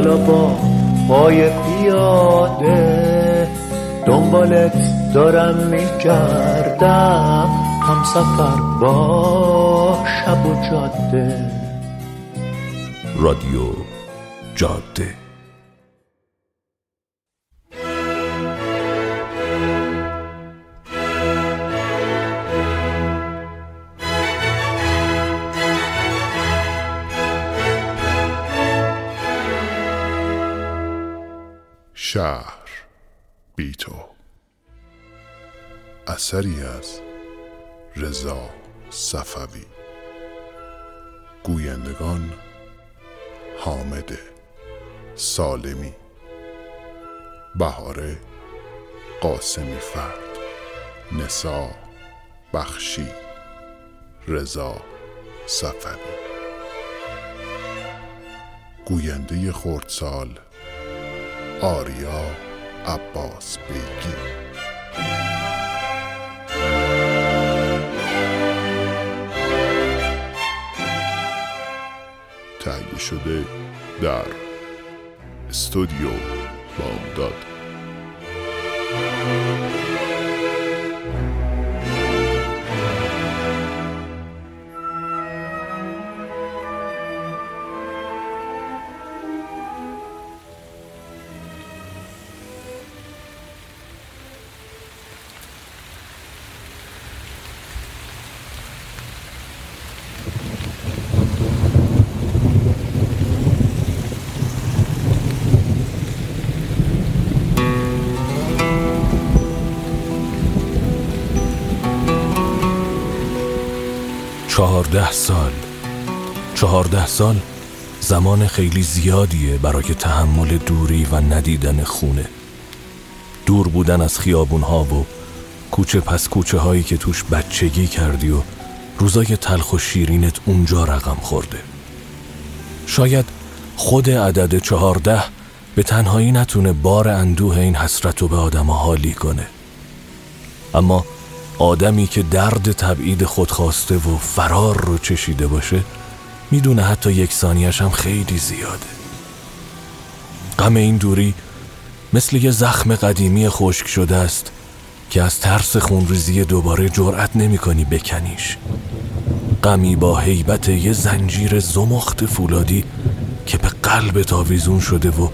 حالا با پای پیاده دنبالت دارم میگردم. هم سفر با شب و جاده. رادیو جاده. بی تو. اثری از رضا صفوی. گویندگان حامد سالمی. بهاره قاسمی فرد. نسا بخشی. رضا صفوی. گوینده خردسال آریا عباس بیگی تهیه شده در استودیو بامداد. سال زمان خیلی زیادیه برای تحمل دوری و ندیدن خونه. دور بودن از خیابون ها و کوچه پس کوچه هایی که توش بچگی کردی و روزای تلخ و شیرینت اونجا رقم خورده. شاید خود عدد چهارده به تنهایی نتونه بار اندوه این حسرت رو به آدم حالی کنه. اما آدمی که درد تبعید خودخواسته و فرار رو چشیده باشه می‌دونه حتی یک ثانیش هم خیلی زیاده. غم این دوری مثل یه زخم قدیمی خشک شده است که از ترس خونریزی دوباره جرأت نمی کنی بکنیش. غمی با حیبت یه زنجیر زمخت فولادی که به قلب تاویزون شده و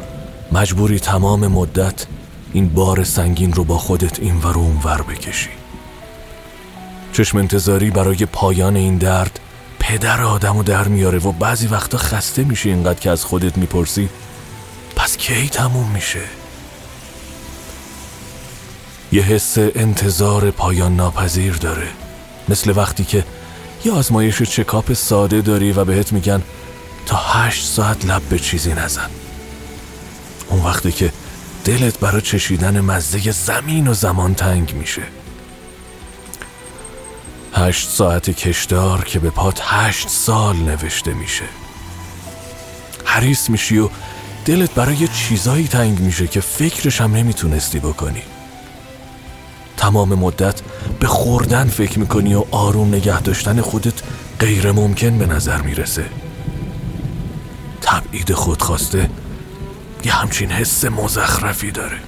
مجبوری تمام مدت این بار سنگین رو با خودت این ور اون ور بکشی. چشم انتظاری برای پایان این درد پدر آدمو در میاره و بعضی وقتا خسته میشه اینقدر که از خودت می‌پرسی. پس کی تموم میشه؟ یه حس انتظار پایان ناپذیر داره. مثل وقتی که یه آزمایش چکاپ ساده داری و بهت میگن تا هشت ساعت لب به چیزی نزن. اون وقتی که دلت برای چشیدن مزه زمین و زمان تنگ میشه. هشت ساعت کشدار که به پات هشت سال نوشته میشه. حریص میشی و دلت برای چیزایی تنگ میشه که فکرش هم نمی‌تونستی بکنی. تمام مدت به خوردن فکر می‌کنی و آروم نگه داشتن خودت غیر ممکن به نظر می‌رسه. تبعید خودخواسته یه همچین حس مزخرفی داره.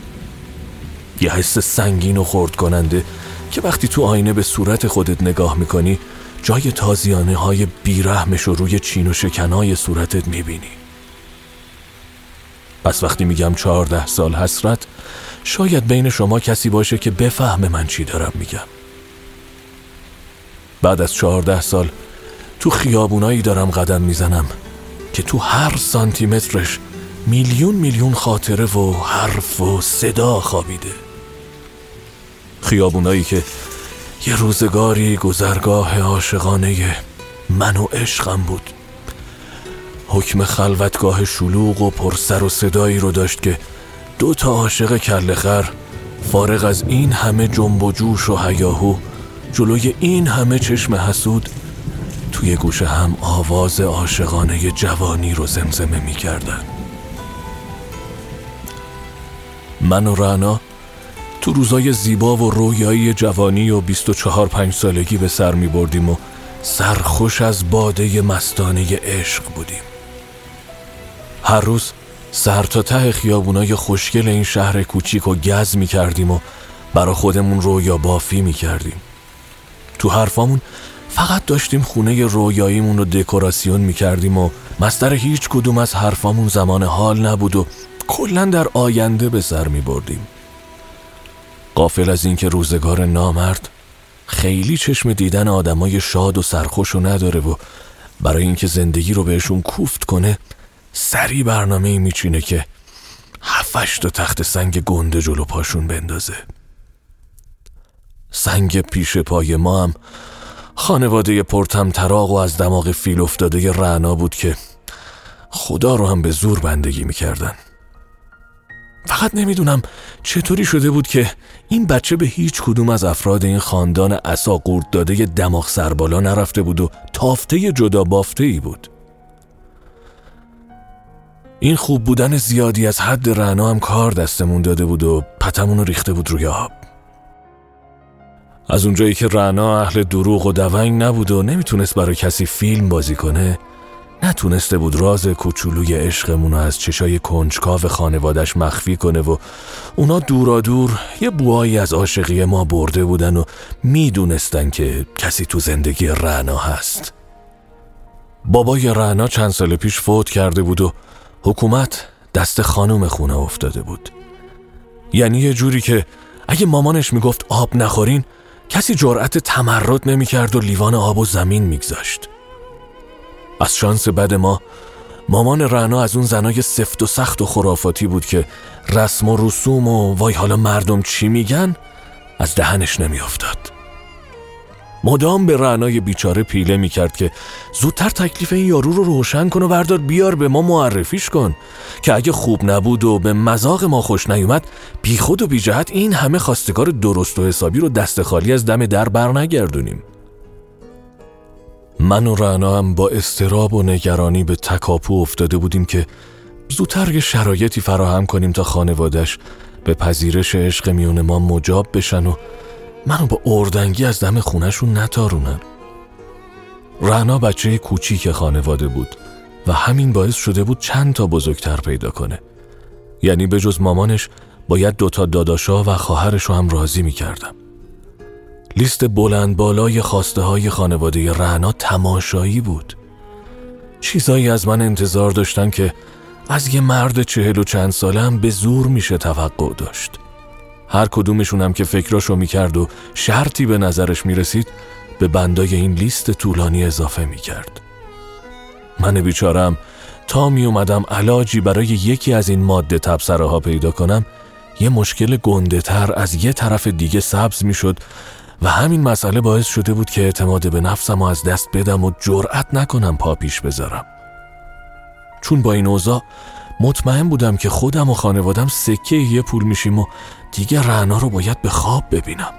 یه حس سنگین و خورد کننده که وقتی تو آینه به صورت خودت نگاه می‌کنی جای تازیانه های بیرحمش رو روی چین و شکنای صورتت می‌بینی. پس وقتی میگم چهارده سال حسرت شاید بین شما کسی باشه که بفهمه من چی دارم میگم. بعد از چهارده سال تو خیابونایی دارم قدم می‌زنم که تو هر سانتیمترش میلیون میلیون خاطره و حرف و صدا خوابیده. خیابونایی که یه روزگاری گذرگاه عاشقانه من و عشقم بود حکم خلوتگاه شلوغ و پرسر و صدایی رو داشت که دو تا عاشق کله خر فارغ از این همه جنب و جوش و هیاهو جلوی این همه چشم حسود توی گوش هم آواز عاشقانه جوانی رو زمزمه می کردن. من و رانا تو روزای زیبا و رویایی جوانی و 24 پنج سالگی به سر می بردیم و سرخوش از باده مستانه عشق بودیم. هر روز سر تا ته خیابونای خوشگل این شهر کوچیک و گز می کردیم و برا خودمون رویا بافی می کردیم. تو حرفامون فقط داشتیم خونه رویاییمون رو دکوراسیون می کردیم و مستر هیچ کدوم از حرفامون زمان حال نبود و کلا در آینده به سر می بردیم. قافل از اینکه روزگار نامرد خیلی چشم دیدن آدمای شاد و سرخوش و نداره و برای اینکه زندگی رو بهشون کوفت کنه سری برنامه میچینه که هفتش تا تخت سنگ گنده جلو پاشون بندازه. سنگ پیش پای ما هم خانواده پرتم تراغ و از دماغ فیل افتاده رعنا بود که خدا رو هم به زور بندگی می‌کردن. فقط نمی‌دونم چطوری شده بود که این بچه به هیچ کدوم از افراد این خاندان اصا قورت داده دماغ سربالا نرفته بود و تافته جدا بافته ای بود. این خوب بودن زیادی از حد رعنا هم کار دستمون داده بود و پتمون ریخته بود روی آب. از اونجایی که رعنا اهل دروغ و دونگ نبود و نمی‌تونست برای کسی فیلم بازی کنه نتونسته بود راز کوچولوی عشقمون از چشای کنجکاو خانوادش مخفی کنه و اونا دورا دور یه بوایی از عاشقی ما برده بودن و می‌دونستن که کسی تو زندگی رعنا هست. بابای رعنا چند سال پیش فوت کرده بود و حکومت دست خانم خونه افتاده بود. یعنی یه جوری که اگه مامانش می‌گفت آب نخورین کسی جرأت تمرد نمی‌کرد و لیوان آب و زمین میگذاشت. از شانس بد ما مامان رعنا از اون زنای سفت و سخت و خرافاتی بود که رسم و رسوم و وای حالا مردم چی میگن؟ از دهنش نمیافتاد. مدام به رعنای بیچاره پیله می‌کرد که زودتر تکلیف این یارو رو روشن کن و بردار بیار به ما معرفیش کن که اگه خوب نبود و به مذاق ما خوش نیومد بیخود و بیجهت این همه خواستگار درست و حسابی رو دست خالی از دم در بر نگردونیم من و رعنا هم با استراب و نگرانی به تکاپو افتاده بودیم که زودتر یه شرایطی فراهم کنیم تا خانوادش به پذیرش عشق میون ما مجاب بشن و منو با اردنگی از دم خونشون نتارونن. رعنا بچه کوچیک خانواده بود و همین باعث شده بود چند تا بزرگتر پیدا کنه. یعنی به جز مامانش باید دوتا داداشا و خواهرش رو هم راضی می‌کردم. لیست بلند بالای خواسته های خانواده رعنا تماشایی بود. چیزایی از من انتظار داشتن که از یه مرد چهل و چند ساله هم به زور میشه توقع داشت. هر کدومشون هم که فکراشو می‌کرد و شرطی به نظرش می‌رسید به بندای این لیست طولانی اضافه می‌کرد. من بیچارم تا می اومدم علاجی برای یکی از این ماده تبصره ها پیدا کنم یه مشکل گنده تر از یه طرف دیگه سبز می‌شد و همین مسئله باعث شده بود که اعتماد به نفسم از دست بدم و جرأت نکنم پا پیش بذارم. چون با این اوضاع مطمئن بودم که خودم و خانوادم سکه یه پول میشیم و دیگه رعنا رو باید به خواب ببینم.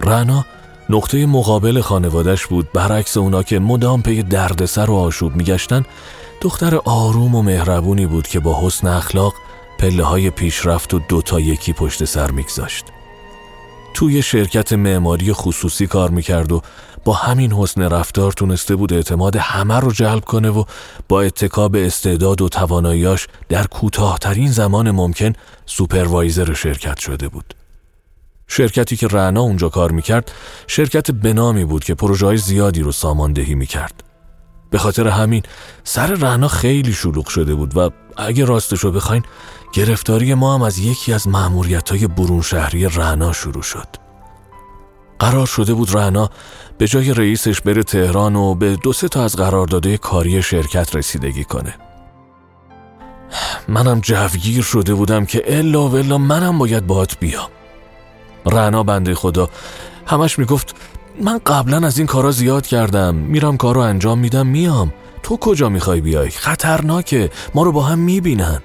رعنا نقطه مقابل خانوادش بود. برعکس اونا که مدام پی دردسر و آشوب میگشتن دختر آروم و مهربونی بود که با حسن اخلاق پله های پیشرفت و دوتا یکی پشت سر میگذاشت. توی شرکت معماری خصوصی کار می‌کرد و با همین حسن رفتار تونسته بود اعتماد همه رو جلب کنه و با اتکاب استعداد و تواناییاش در کوتاهترین زمان ممکن سوپروایزر شرکت شده بود. شرکتی که رعنا اونجا کار می‌کرد شرکت بنامی بود که پروژه زیادی رو ساماندهی می‌کرد. به خاطر همین سر رعنا خیلی شلوغ شده بود و اگه راستشو بخواین گرفتاری ما هم از یکی از معمولیت های برون شهری رعنا شروع شد. قرار شده بود رعنا به جای رئیسش بره تهران و به دو سه تا از قراردادهای کاری شرکت رسیدگی کنه. منم جوگیر شده بودم که الا و الا منم باید باهات بیام. رعنا بنده خدا همش می‌گفت من قبلا از این کارا زیاد کردم میرم کارو انجام میدم میام تو کجا می‌خوای بیای خطرناکه ما رو با هم می‌بینن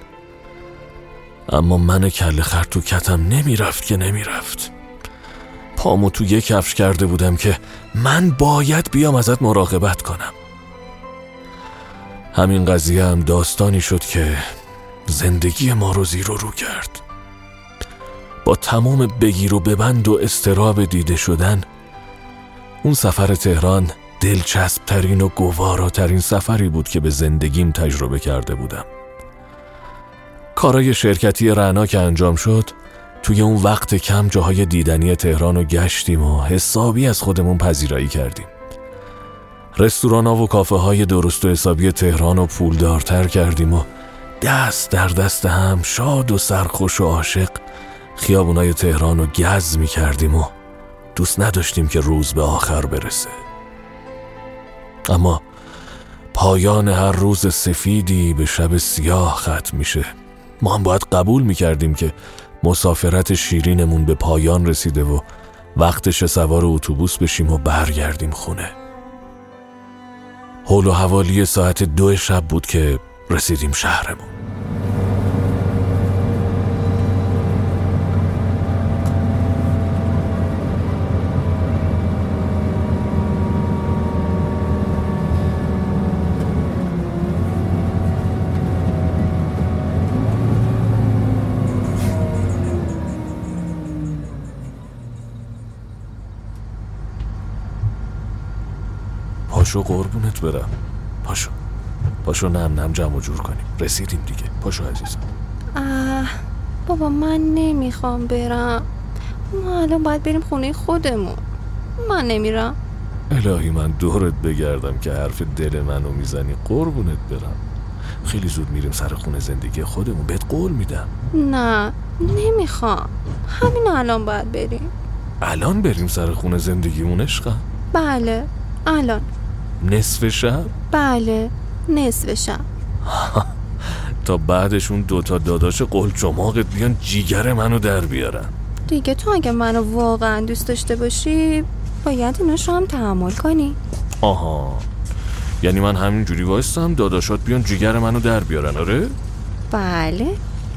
اما من کل خر تو کتم نمی‌رفت که نمی‌رفت. پامو تو یک کفش کرده بودم که من باید بیام ازت مراقبت کنم. همین قضیه هم داستانی شد که زندگی ما رو زیر و رو کرد. با تمام بگیر و ببند و استراب دیده شدن اون سفر تهران دلچسب ترین و گواراترین سفری بود که به زندگیم تجربه کرده بودم. کارای شرکتی رعنا که انجام شد توی اون وقت کم جاهای دیدنی تهران رو گشتیم و حسابی از خودمون پذیرایی کردیم. رستوران ها و کافه های درست و حسابی تهران رو پولدارتر کردیم و دست در دست هم شاد و سرخوش و عاشق خیابونای تهران رو گز می کردیم و دوست نداشتیم که روز به آخر برسه. اما پایان هر روز سفیدی به شب سیاه ختم میشه. ما هم باید قبول می‌کردیم که مسافرت شیرینمون به پایان رسیده و وقتش سوار اتوبوس بشیم و برگردیم خونه. حول و حوالی ساعت دو شب بود که رسیدیم شهرمون. پاشو قربونت برم. پاشو. پاشو نم نم جمع جور کنیم. رسیدیم دیگه. پاشو عزیزم. آه بابا من نمی‌خوام برم. ما الان باید بریم خونه خودمون. من نمیرم. الهی من دورت بگردم که حرف دل منو می‌زنی. قربونت برم. خیلی زود میریم سر خونه زندگی خودمون. بهت قول میدم. نه نمی‌خوام. همین الان باید بریم. الان بریم سر خونه زندگیمون عشقم. بله الان. نصف شب بله نصف شب تا بعدشون دوتا داداش قل چماقت بیان جیگر منو در بیارن. دیگه تو اگه منو واقعا دوست داشته باشی باید ایناشو هم تحمل کنی. آها. یعنی من همینجوری وایستم داداشات بیان جیگر منو در بیارن آره؟ بله.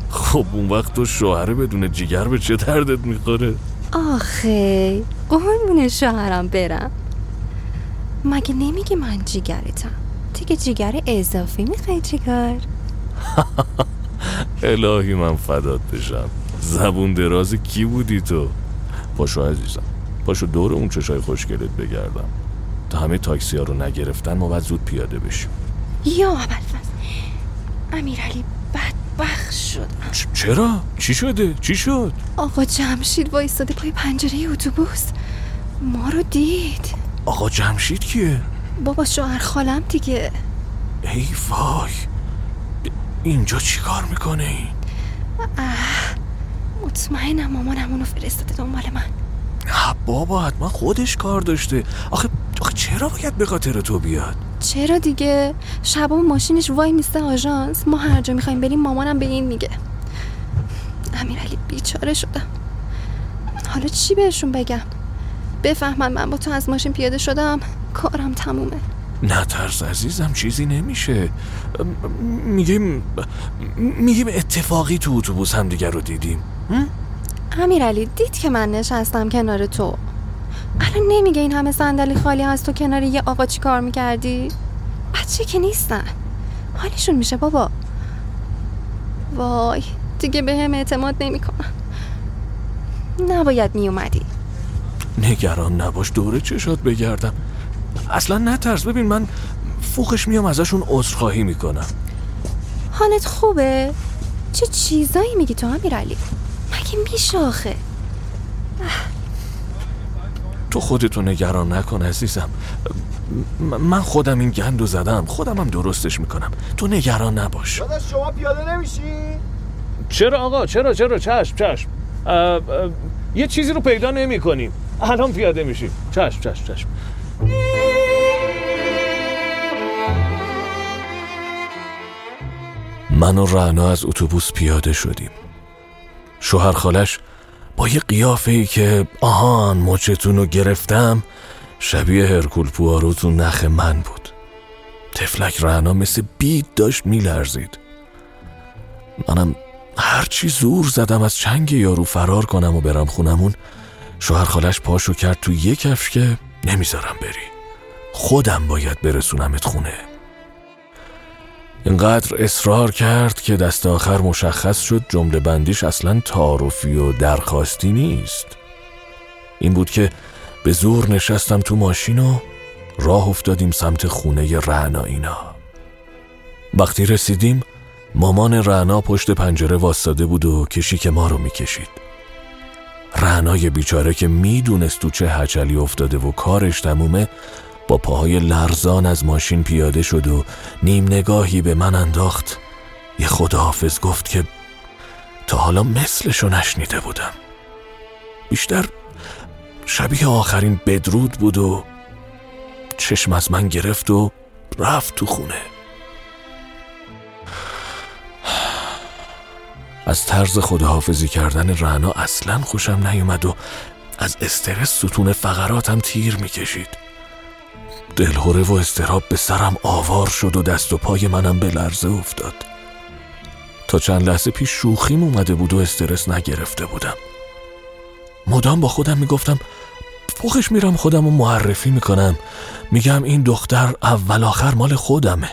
خب اون وقت تو شوهره بدون جیگر به چه دردت می‌خوره؟ آخه قربون شوهرم برم. مگه نمیگی من جیگرتم؟ دیگه جیگر اضافی می‌خوای چیکار؟ الهی من فدات بشم. زبون دراز کی بودی تو؟ پاشو عزیزم پاشو دور اون چشای خوشگلت بگردم. تا همه تاکسی ها رو نگرفتن ما باید زود پیاده بشیم. یا ابوالفضل امیرعلی بدبخت شدم چ- چرا؟ چی شده؟ چی شد؟ آقا جمشید وایستاده پای پنجره اتوبوس. ما رو دید. آقا جمشید کیه؟ بابا شوهر خالم دیگه. ای وای. اینجا چی کار می‌کنه این؟ مطمئنم مامانم اونو فرستاده دنبال من. نه بابا حتما خودش کار داشته. آخه آخه چرا باید به خاطر تو بیاد؟ چرا دیگه؟ شبا ماشینش وای میسته آژانس. ما هر جا می‌خوایم بریم مامانم به این میگه. امیرعلی بیچاره شدم حالا چی بهشون بگم؟ بفهمن من با تو از ماشین پیاده شدم. کارم تمومه. نه ترس عزیزم چیزی نمیشه. میگیم میگیم اتفاقی تو اتوبوس هم دیگر رو دیدیم. امیرعلی دید که من نشستم کنار تو. الان نمیگه این همه صندلی خالی هست تو کنار یه آقا چی کار می‌کردی؟ بچه که نیستن. حالشون میشه بابا. وای دیگه به هم اعتماد نمی‌کنم. نباید میومدی نگران نباش دوره چشات بگردم. اصلا نترس. ببین من فوقش میام ازشون عذرخواهی می‌کنم. حالت خوبه؟ چه چیزایی میگی تو امیرعلی؟ مگه میشه آخه؟ تو خودتو نگران نکن عزیزم. من خودم این گندو زدم. خودم هم درستش می‌کنم. تو نگران نباش. داداش شما پیاده نمیشی؟ چرا آقا؟ چرا چرا؟ چشم چشم. اه، اه، یه چیزی رو پیدا نمی کنیم الان پیاده میشیم. چشم چشم چشم. من و رعنا از اتوبوس پیاده شدیم. شوهر خالش با یه قیافه ای که آهان مچتون رو گرفتم شبیه هرکول پوارو تو نخ من بود. تفلک رعنا مثل بید داشت میلرزید. منم هرچی زور زدم از چنگ یارو فرار کنم و برم خونمون شوهر خالش پاشو کرد تو یه کفش که نمی‌ذارم بری. خودم باید برسونمت خونه. اینقدر اصرار کرد که دست آخر مشخص شد جمله بندیش اصلا تعارفی و درخواستی نیست. این بود که به زور نشستم تو ماشین و راه افتادیم سمت خونه رعنا اینا. وقتی رسیدیم مامان رعنا پشت پنجره واستاده بود و کشیک ما رو می‌کشید. رعنای بیچاره که می‌دونست تو چه هچلی افتاده و کارش تمومه با پاهای لرزان از ماشین پیاده شد و نیم نگاهی به من انداخت. یه خداحافظ گفت که تا حالا مثلشو نشنیده بودم. بیشتر شبیه آخرین بدرود بود و چشم از من گرفت و رفت تو خونه. از طرز خداحافظی کردن رعنا اصلا خوشم نیومد و از استرس ستون فقراتم تیر می‌کشید. دلهوره و استراب به سرم آوار شد و دست و پای منم به لرزه افتاد. تا چند لحظه پیش شوخیم اومده بود و استرس نگرفته بودم. مدام با خودم می‌گفتم فوقش میرم خودم رو معرفی می‌کنم. میگم این دختر اول آخر مال خودمه.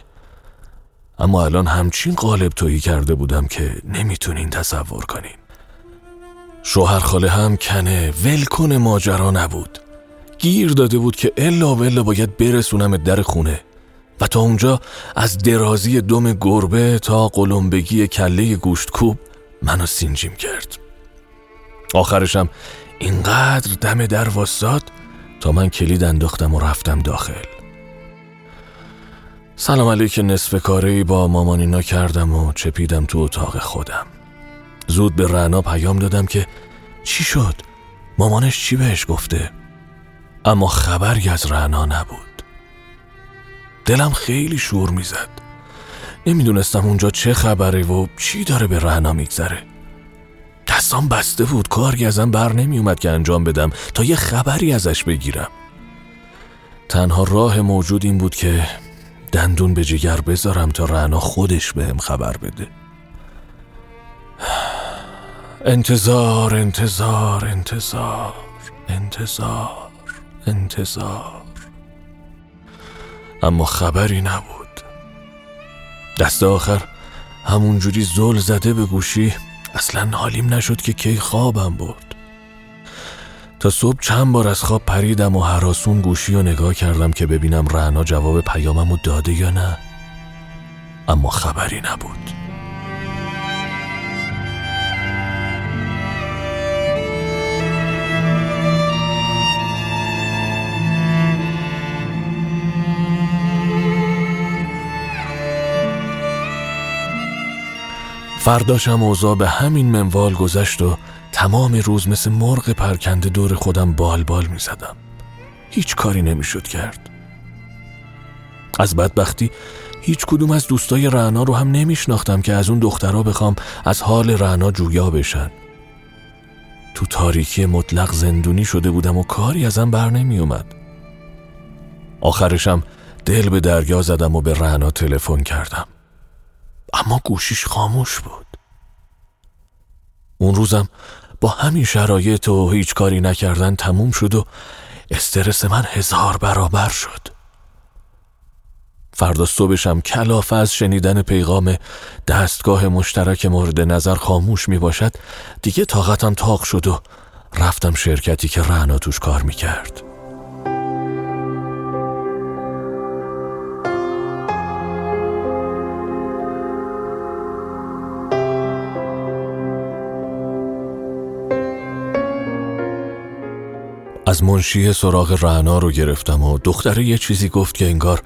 اما الان همچین قالب تویی کرده بودم که نمی‌تونین تصور کنین. شوهر خاله هم کنه ولکن ماجرا نبود. گیر داده بود که الا ولا باید برسونم در خونه و تا اونجا از درازی دم گربه تا قلمبگی کله گوشت کوب منو سینجیم کرد. آخرشم اینقدر دم در واساد تا من کلید انداختم و رفتم داخل. سلام علیک نصف کاری با مامانینا کردم و چپیدم تو اتاق خودم. زود به رعنا پیام دادم که چی شد؟ مامانش چی بهش گفته؟ اما خبری از رعنا نبود. دلم خیلی شور می‌زد. نمی‌دونستم اونجا چه خبره و چی داره به رعنا میگذره. دستام بسته بود کاری ازم بر نمیومد که انجام بدم تا یه خبری ازش بگیرم. تنها راه موجود این بود که دندون به جگر بذارم تا رعنا خودش بهم خبر بده. انتظار انتظار انتظار انتظار انتظار. اما خبری نبود. دست آخر همونجوری زل زده به گوشی اصلا حالیم نشد که کی خوابم برد. تا صبح چند بار از خواب پریدم و حراسون گوشی و نگاه کردم که ببینم رعنا جواب پیاممو داده یا نه. اما خبری نبود. فرداشم اوضاع به همین منوال گذشت و تمام روز مثل مرغ پرکنده دور خودم بال بال می زدم. هیچ کاری نمی‌شد کرد. از بدبختی هیچ کدوم از دوستای رعنا رو هم نمیشناختم که از اون دخترها بخوام از حال رعنا جویا بشن. تو تاریکی مطلق زندونی شده بودم و کاری ازم بر نمی اومد. آخرشم دل به دریا زدم و به رعنا تلفن کردم. اما گوشیش خاموش بود اون روزم با همین شرایط و هیچ کاری نکردن تموم شد و استرس من هزار برابر شد فردا صبحشم کلافه از شنیدن پیغام دستگاه مشترک مورد نظر خاموش می باشد دیگه طاقتم تاق شد و رفتم شرکتی که رعنا توش کار می کرد. از منشی سراغ رعنا رو گرفتم و دختره یه چیزی گفت که انگار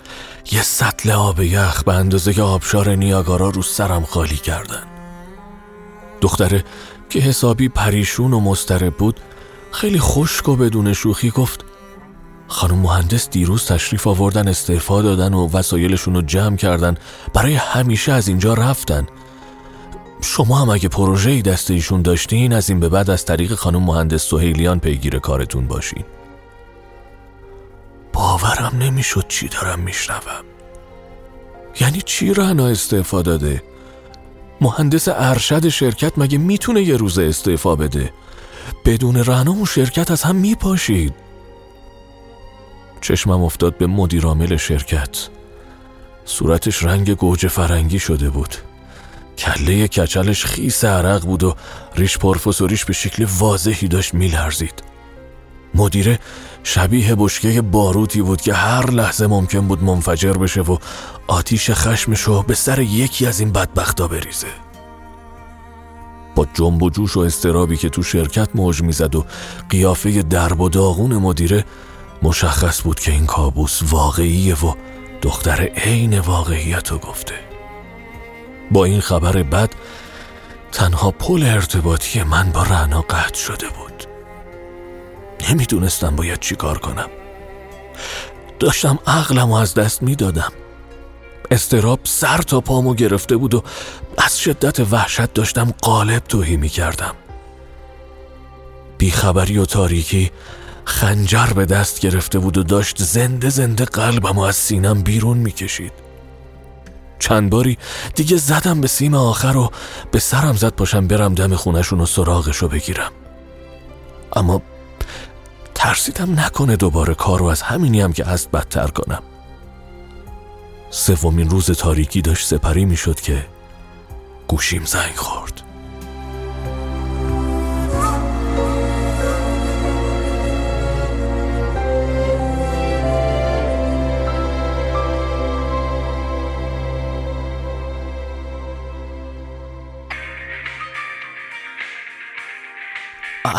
یه سطل آب یخ به اندازه آبشار نیاگارا رو سرم خالی کردن. دختره که حسابی پریشون و مسترب بود خیلی خشک و بدون شوخی گفت خانم مهندس دیروز تشریف آوردن استعفا دادن و وسایلشون رو جمع کردن برای همیشه از اینجا رفتن. شما هم اگه پروژه‌ای دست ایشون داشتین از این به بعد از طریق خانم مهندس سهیلیان پیگیر کارتون باشین. باورم نمی‌شد چی دارم میشنوم. یعنی چی رهنا استعفا داده؟ مهندس ارشد شرکت مگه می‌تونه یه روز استعفا بده؟ بدون رهنا اون شرکت از هم میپاشید. چشمم افتاد به مدیرامل شرکت. صورتش رنگ گوجه فرنگی شده بود. کله کچلش خیس عرق بود و ریش پرفسوریش به شکل واضحی داشت میلرزید. مدیره شبیه بشکه باروتی بود که هر لحظه ممکن بود منفجر بشه و آتیش خشمشو به سر یکی از این بدبختا بریزه. با جنب و جوش و استرابی که تو شرکت موج می‌زد و قیافه درب و داغون مدیره مشخص بود که این کابوس واقعیه و دختر عین واقعیت رو گفته. با این خبر بد تنها پل ارتباطی من با رعنا قطع شده بود. نمی‌دونستم باید چیکار کنم. داشتم عقلم و از دست می‌دادم. استراب سر تا پامو گرفته بود و از شدت وحشت داشتم قالب توهی می‌کردم. بیخبری و تاریکی خنجر به دست گرفته بود و داشت زنده زنده قلبم و از سینم بیرون می‌کشید. چند باری دیگه زدم به سیم آخر و به سرم زد پاشم برم دم خونشون و سراغشو بگیرم. اما ترسیدم نکنه دوباره کار رو از همینی هم که هست بدتر کنم. سومین روز تاریکی داشت سپری می‌شد که گوشیم زنگ خورد.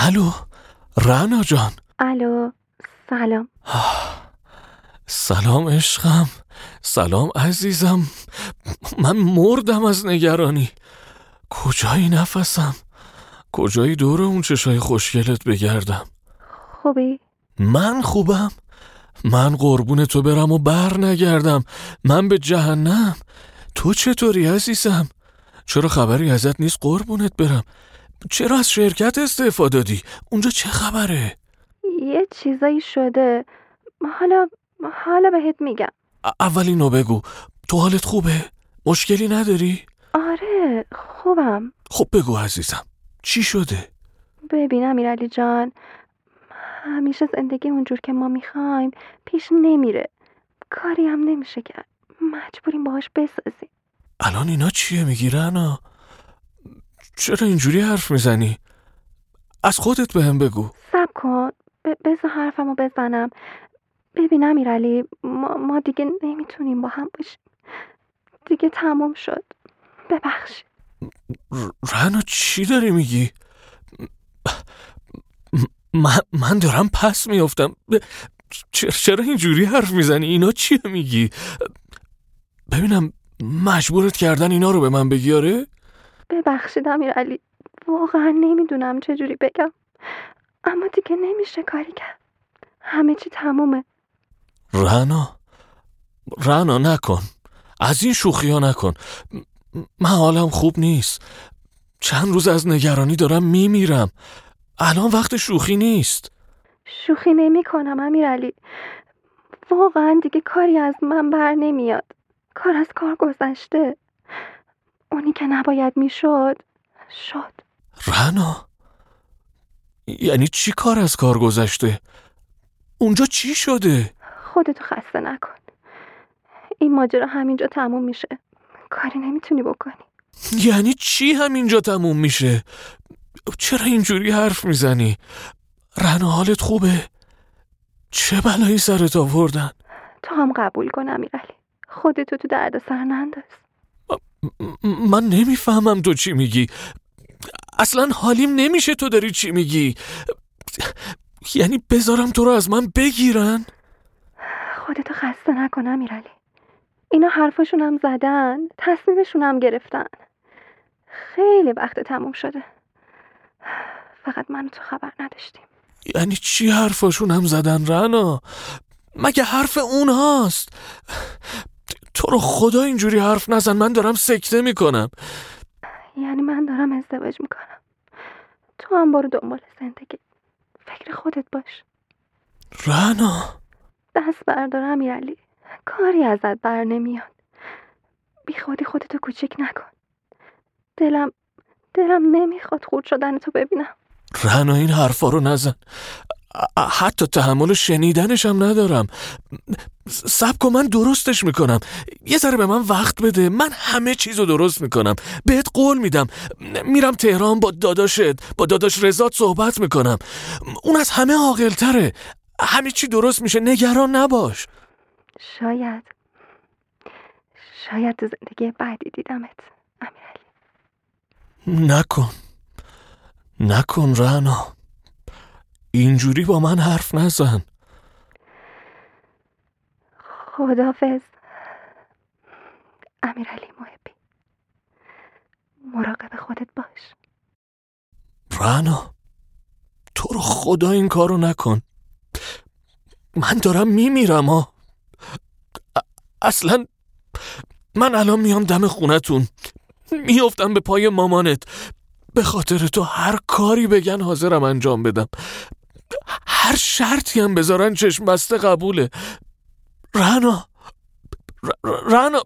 الو رانا جان. الو سلام. سلام عشقم سلام عزیزم. من مردم از نگرانی. کجایی نفسم؟ کجایی دور اون چشای خوشگلت بگردم؟ خوبی؟ من خوبم. من قربون تو برم و بر نگردم. من به جهنم. تو چطوری عزیزم؟ چرا خبری ازت نیست؟ قربونت برم. چرا از شرکت استعفا دادی؟ اونجا چه خبره؟ یه چیزایی شده. حالا حالا بهت میگم. اولی نو بگو. تو حالت خوبه؟ مشکلی نداری؟ آره خوبم. خب بگو عزیزم. چی شده؟ ببین امیرعلی جان همیشه زندگی اونجور که ما می‌خوایم پیش نمیره. کاری هم نمیشه کرد. مجبوریم باهاش بسازیم. الان اینا چیه؟ میگی رنا؟ چرا اینجوری حرف می‌زنی؟ از خودت به هم بگو. سب کن. ب- بذار حرفمو بزنم. ببین امیرعلی ما, ما دیگه نمی‌تونیم با هم باشیم. دیگه تموم شد. ببخشید ر- رنا چی داری میگی؟ من, من دارم پس میافتم. چرا, چرا اینجوری حرف می‌زنی؟ اینا چیه میگی؟ ببینم مجبورت کردن اینا رو به من بگی آره؟ ببخشید امیرعلی واقعا نمی‌دونم چجوری بگم. اما دیگه نمیشه کاری کرد. همه چی تمومه. رنا رنا نکن. از این شوخی ها نکن. من حالم خوب نیست. چند روز از نگرانی دارم میمیرم. الان وقت شوخی نیست. شوخی نمی کنم امیرعلی واقعا دیگه کاری از من بر نمیاد. کار از کار گذشته. اونی که نباید می‌شد شد رنا؟ یعنی چی کار از کار گذشته؟ اونجا چی شده؟ خودتو خسته نکن. این ماجرا همینجا تموم میشه. کاری نمی‌تونی بکنی. یعنی چی همینجا تموم میشه؟ چرا اینجوری حرف می‌زنی؟ رنا حالت خوبه؟ چه بلایی سرت آوردن؟ تو هم قبول کن امیرعلی. خودتو تو درد سر ننداز. من نمی‌فهمم تو چی میگی. اصلا حالیم نمیشه تو داری چی میگی. یعنی بذارم تو رو از من بگیرن؟ خودتو خسته نکن امیرعلی. اینا حرفشون هم زدن تصمیمشون هم گرفتن. خیلی وقت تموم شده. فقط من و تو خبر نداشتیم. یعنی چی حرفاشون هم زدن رنا؟ مگه حرف اونهاست؟ تو رو خدا اینجوری حرف نزن من دارم سکته می‌کنم. یعنی من دارم ازدواج می‌کنم. تو هم برو دنبال زندگی فکر خودت باش. رنا. دست بردار امیرعلی کاری ازت بر نمیاد. بی خودی خودتو کوچیک نکن. دلم دلم نمی‌خواد خورد شدن تو ببینم. رنا این حرفا رو نزن. حتی تحمل شنیدنش هم ندارم. سب کن من درستش می‌کنم. یه ذره به من وقت بده. من همه چیز رو درست می‌کنم. بهت قول میدم. میرم تهران با داداشت با داداش رزاد صحبت می‌کنم. اون از همه عاقلتره. همه چی درست میشه. نگران نباش. شاید. شاید تو زندگی بعدی دیدمت امیرعلی. نکن. نکن رنا. اینجوری با من حرف نزن. خدافز امیرعلی محبی. مراقب خودت باش. رنا تو رو خدا این کارو نکن. من دارم میمیرم ها اصلا من الان میام دم خونتون. میافتم به پای مامانت. به خاطر تو هر کاری بگن حاضرم انجام بدم. هر شرطی هم بذارن چشم بسته قبوله. رنا رنا رنا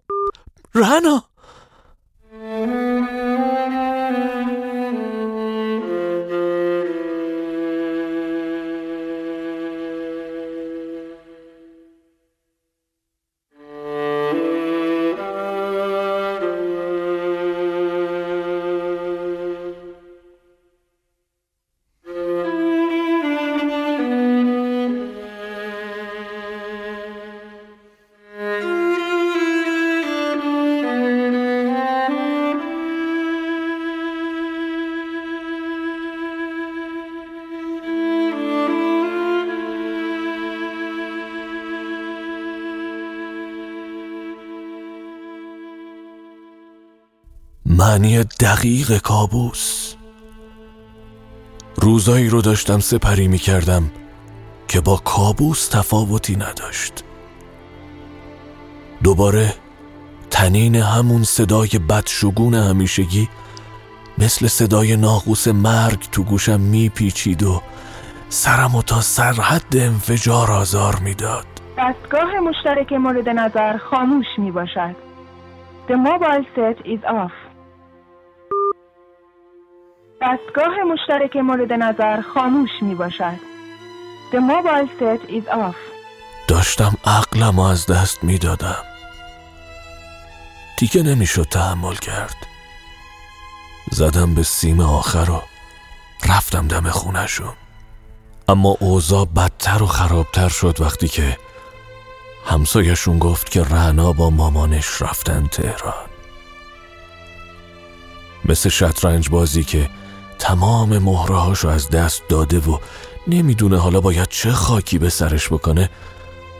معنی دقیق کابوس روزایی رو داشتم سپری می کردم که با کابوس تفاوتی نداشت دوباره تنین همون صدای بدشگون همیشگی مثل صدای ناقوس مرگ تو گوشم میپیچید و سرم و تا سرحد انفجار آزار می‌داد. دستگاه مشترک مورد نظر خاموش می باشد. The mobile set is off. دستگاه مشترک مورد نظر خاموش می باشد. The mobile set is off. داشتم عقلم از دست می دادم. دیگه نمی‌شد تحمل کرد. زدم به سیم آخر و رفتم دم خونشون. اما اوضاع بدتر و خرابتر شد وقتی که همسایشون گفت که رنا با مامانش رفتن تهران مثل شطرنج بازی که تمام مهرهاشو از دست داده و نمی‌دونه حالا باید چه خاکی به سرش بکنه.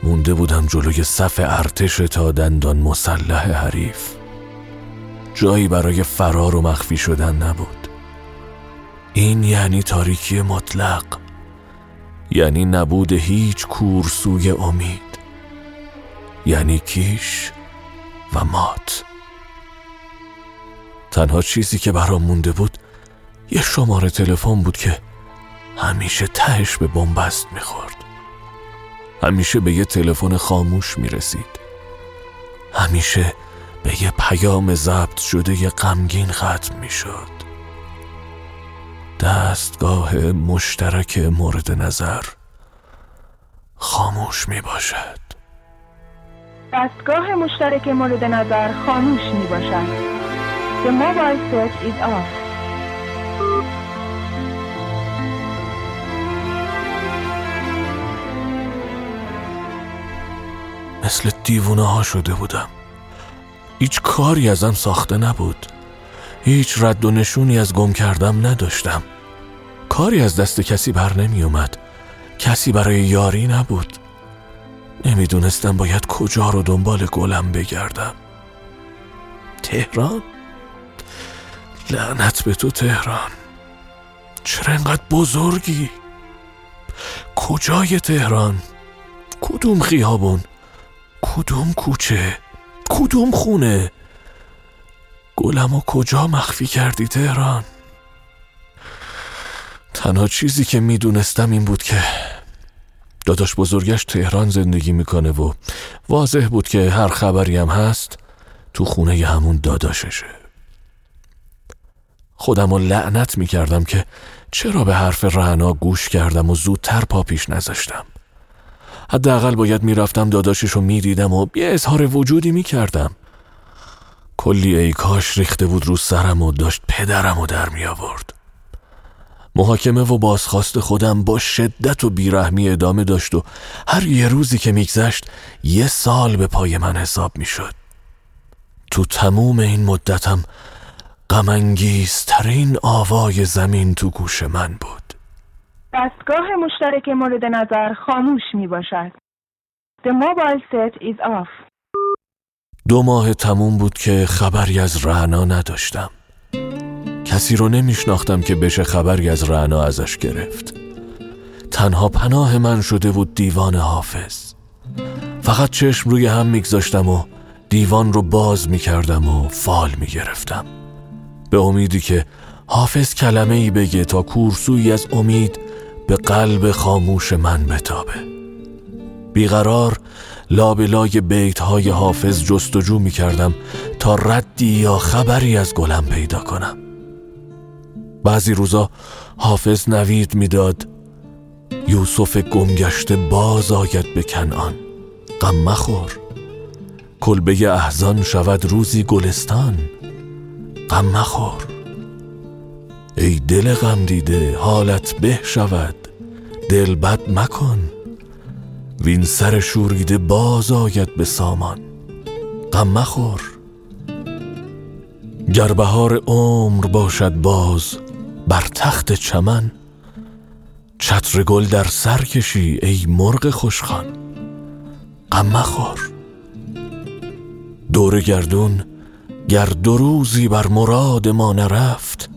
مونده بودم جلوی صف ارتش تا دندان مسلح حریف. جایی برای فرار و مخفی شدن نبود. این یعنی تاریکی مطلق. یعنی نبود هیچ کورسوی امید. یعنی کیش و مات. تنها چیزی که برام مونده بود یه شماره تلفن بود که همیشه تهش به بنبست می‌خورد. همیشه به یه تلفن خاموش می‌رسید. همیشه به یه پیام ضبط شده یه غمگین ختم می‌شد. دستگاه مشترک مورد نظر خاموش می باشد دستگاه مشترک مورد نظر خاموش می باشد The mobile set is off. مثل دیوونه ها شده بودم. هیچ کاری ازم ساخته نبود. هیچ رد و نشونی از گم کردم نداشتم. کاری از دست کسی بر نمی اومد کسی برای یاری نبود. نمی‌دونستم باید کجا رو دنبال گلم بگردم. تهران؟ لعنت به تو تهران. چرا انقدر بزرگی؟ کجای تهران؟ کدوم خیابون؟ کدوم کوچه؟ کدوم خونه؟ گلم کجا مخفی کردی تهران؟ تنها چیزی که می‌دونستم این بود که داداش بزرگش تهران زندگی می‌کنه و واضح بود که هر خبری هم هست تو خونه همون داداششه. خودم رو لعنت می‌کردم که چرا به حرف رعنا گوش کردم و زودتر پا پیش نذاشتم. حداقل باید می‌رفتم داداشش رو می‌دیدم و یه اظهار وجودی می‌کردم. کلی ای کاش ریخته بود رو سرم و داشت پدرم رو در می آورد محاکمه و بازخواست خودم با شدت و بیرحمی ادامه داشت و هر یه روزی که میگذشت یه سال به پای من حساب می‌شد. تو تموم این مدتم غمانگیزترین آوای زمین تو گوش من بود. دستگاه مشترک مورد نظر خاموش می باشد. The mobile set is off. دو ماه تموم بود که خبری از رعنا نداشتم. کسی رو نمیشناختم که بشه خبری از رعنا ازش گرفت. تنها پناه من شده بود دیوان حافظ. فقط چشم روی هم میگذاشتم و دیوان رو باز می‌کردم و فال می‌گرفتم. به امیدی که حافظ کلمه ای بگه تا کورسوی از امید به قلب خاموش من بتابه. بیقرار لابلای بیت های حافظ جستجو می کردم تا ردی یا خبری از گلم پیدا کنم. بعضی روزا حافظ نوید می‌داد یوسف گمگشته باز آید به کنعان غم مخور. کلبه احزان شود روزی گلستان. غم مخور. ای دل غم دیده حالت به شود. دل بد مکن. وین سر شوریده باز آید به سامان. غم مخور. گر بهار عمر باشد باز بر تخت چمن چتر گل در سر کشی ای مرغ خوشخان غم مخور. دور گردون گر دو روزی بر مراد ما نرفت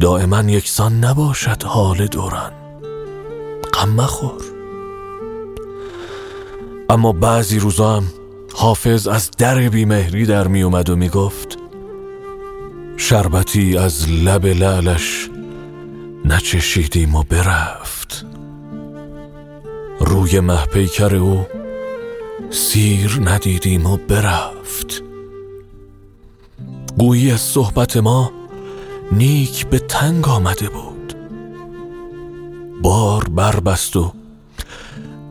دائما یکسان نباشد حال دوران. غم مخور. اما بعضی روزا هم حافظ از در بیمهری در می اومد و می گفت شربتی از لب لعلش نچشیدیم و برفت. روی محپیکر او سیر ندیدیم و برفت. گویی از صحبت ما نیک به تنگ آمده بود. بار بربست و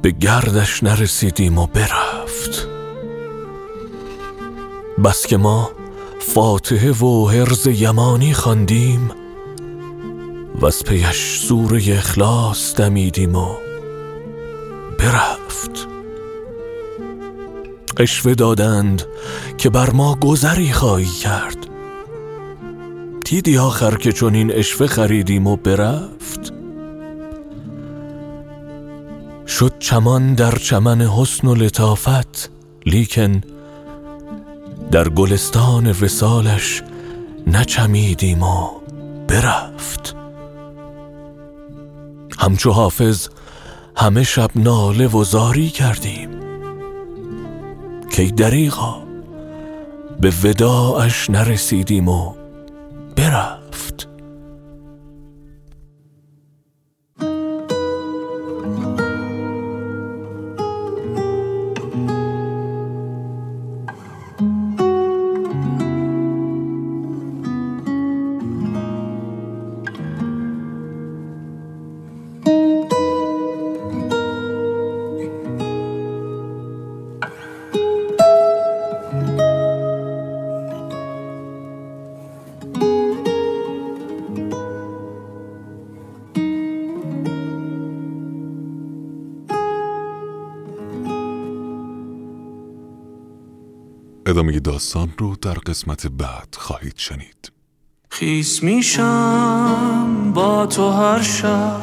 به گردش نرسیدیم و برفت. بس که ما فاتحه و حرز یمانی خواندیم و از پیش سوره اخلاص دمیدیم و برفت. اشوه دادند که بر ما گذری خواهی کرد. دیدی آخر که چون این اشوه خریدیم و برفت. شد چمان در چمن حسن و لطافت لیکن در گلستان وسالش نچمیدیم و برفت. همچو حافظ همه شب ناله و زاری کردیم. کی دریغا به وداعش نرسیدیم و برفت. داستان رو در قسمت بعد خواهید شنید. خیس میشم با تو هر شب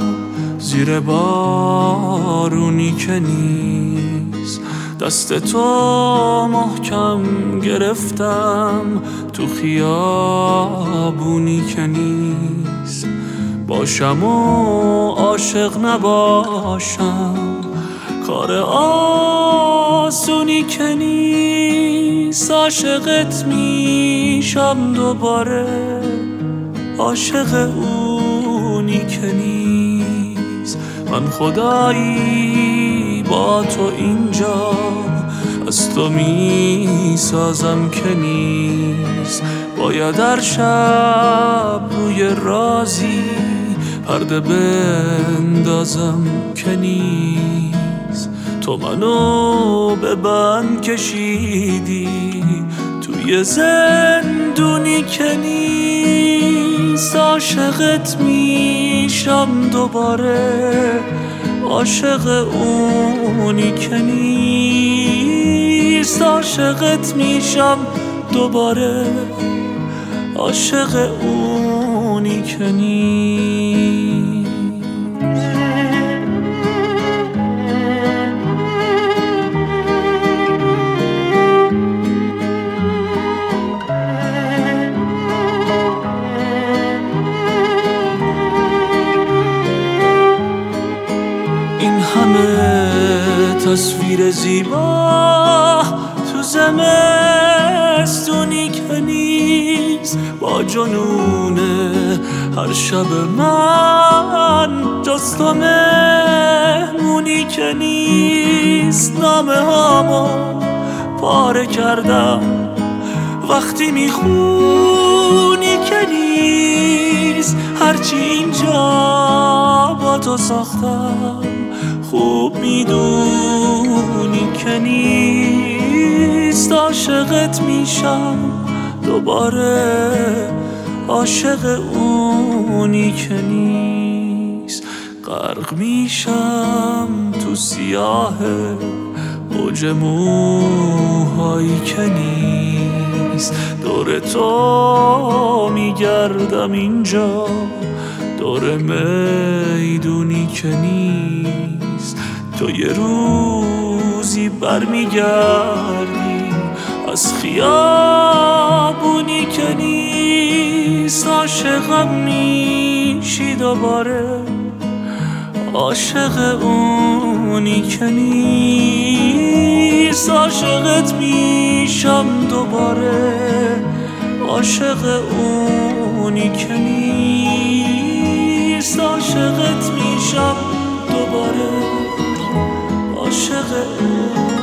زیر بارونی که نیست. دست تو محکم گرفتم تو خیابونی که نیست. باشم و عاشق نباشم کار آسونی که نیست عاشقت میشم دوباره. عاشق اونی که نیست. من خدایی با تو اینجا از تو می‌سازم که نیست. باید در شب روی رازی پرده بندازم که نیست. تو منو به بند کشیدی. توی زندونی که نیست عاشقت میشم دوباره. عاشق اونی که نیست عاشقت میشم دوباره. عاشق اونی که نیست. شب من جست و مهمونی که نیست نامه هامو پاره کردم. وقتی می‌خونی که نیست هرچی اینجا با تو ساختم. خوب می‌دونی که نیست عاشقت میشم. دوباره عاشق اونی که نیست. غرق میشم تو سیاه موج موهایی که نیست. دور تو میگردم اینجا. دور می‌دونی که نیست. تو یه روزی برمیگردی. از خیابونی که نیست عاشقم میشی دوباره. عاشق اونی که نیست عاشقت میشم دوباره. عاشق اونی که نیست عاشقت میشم دوباره. عاشق اونی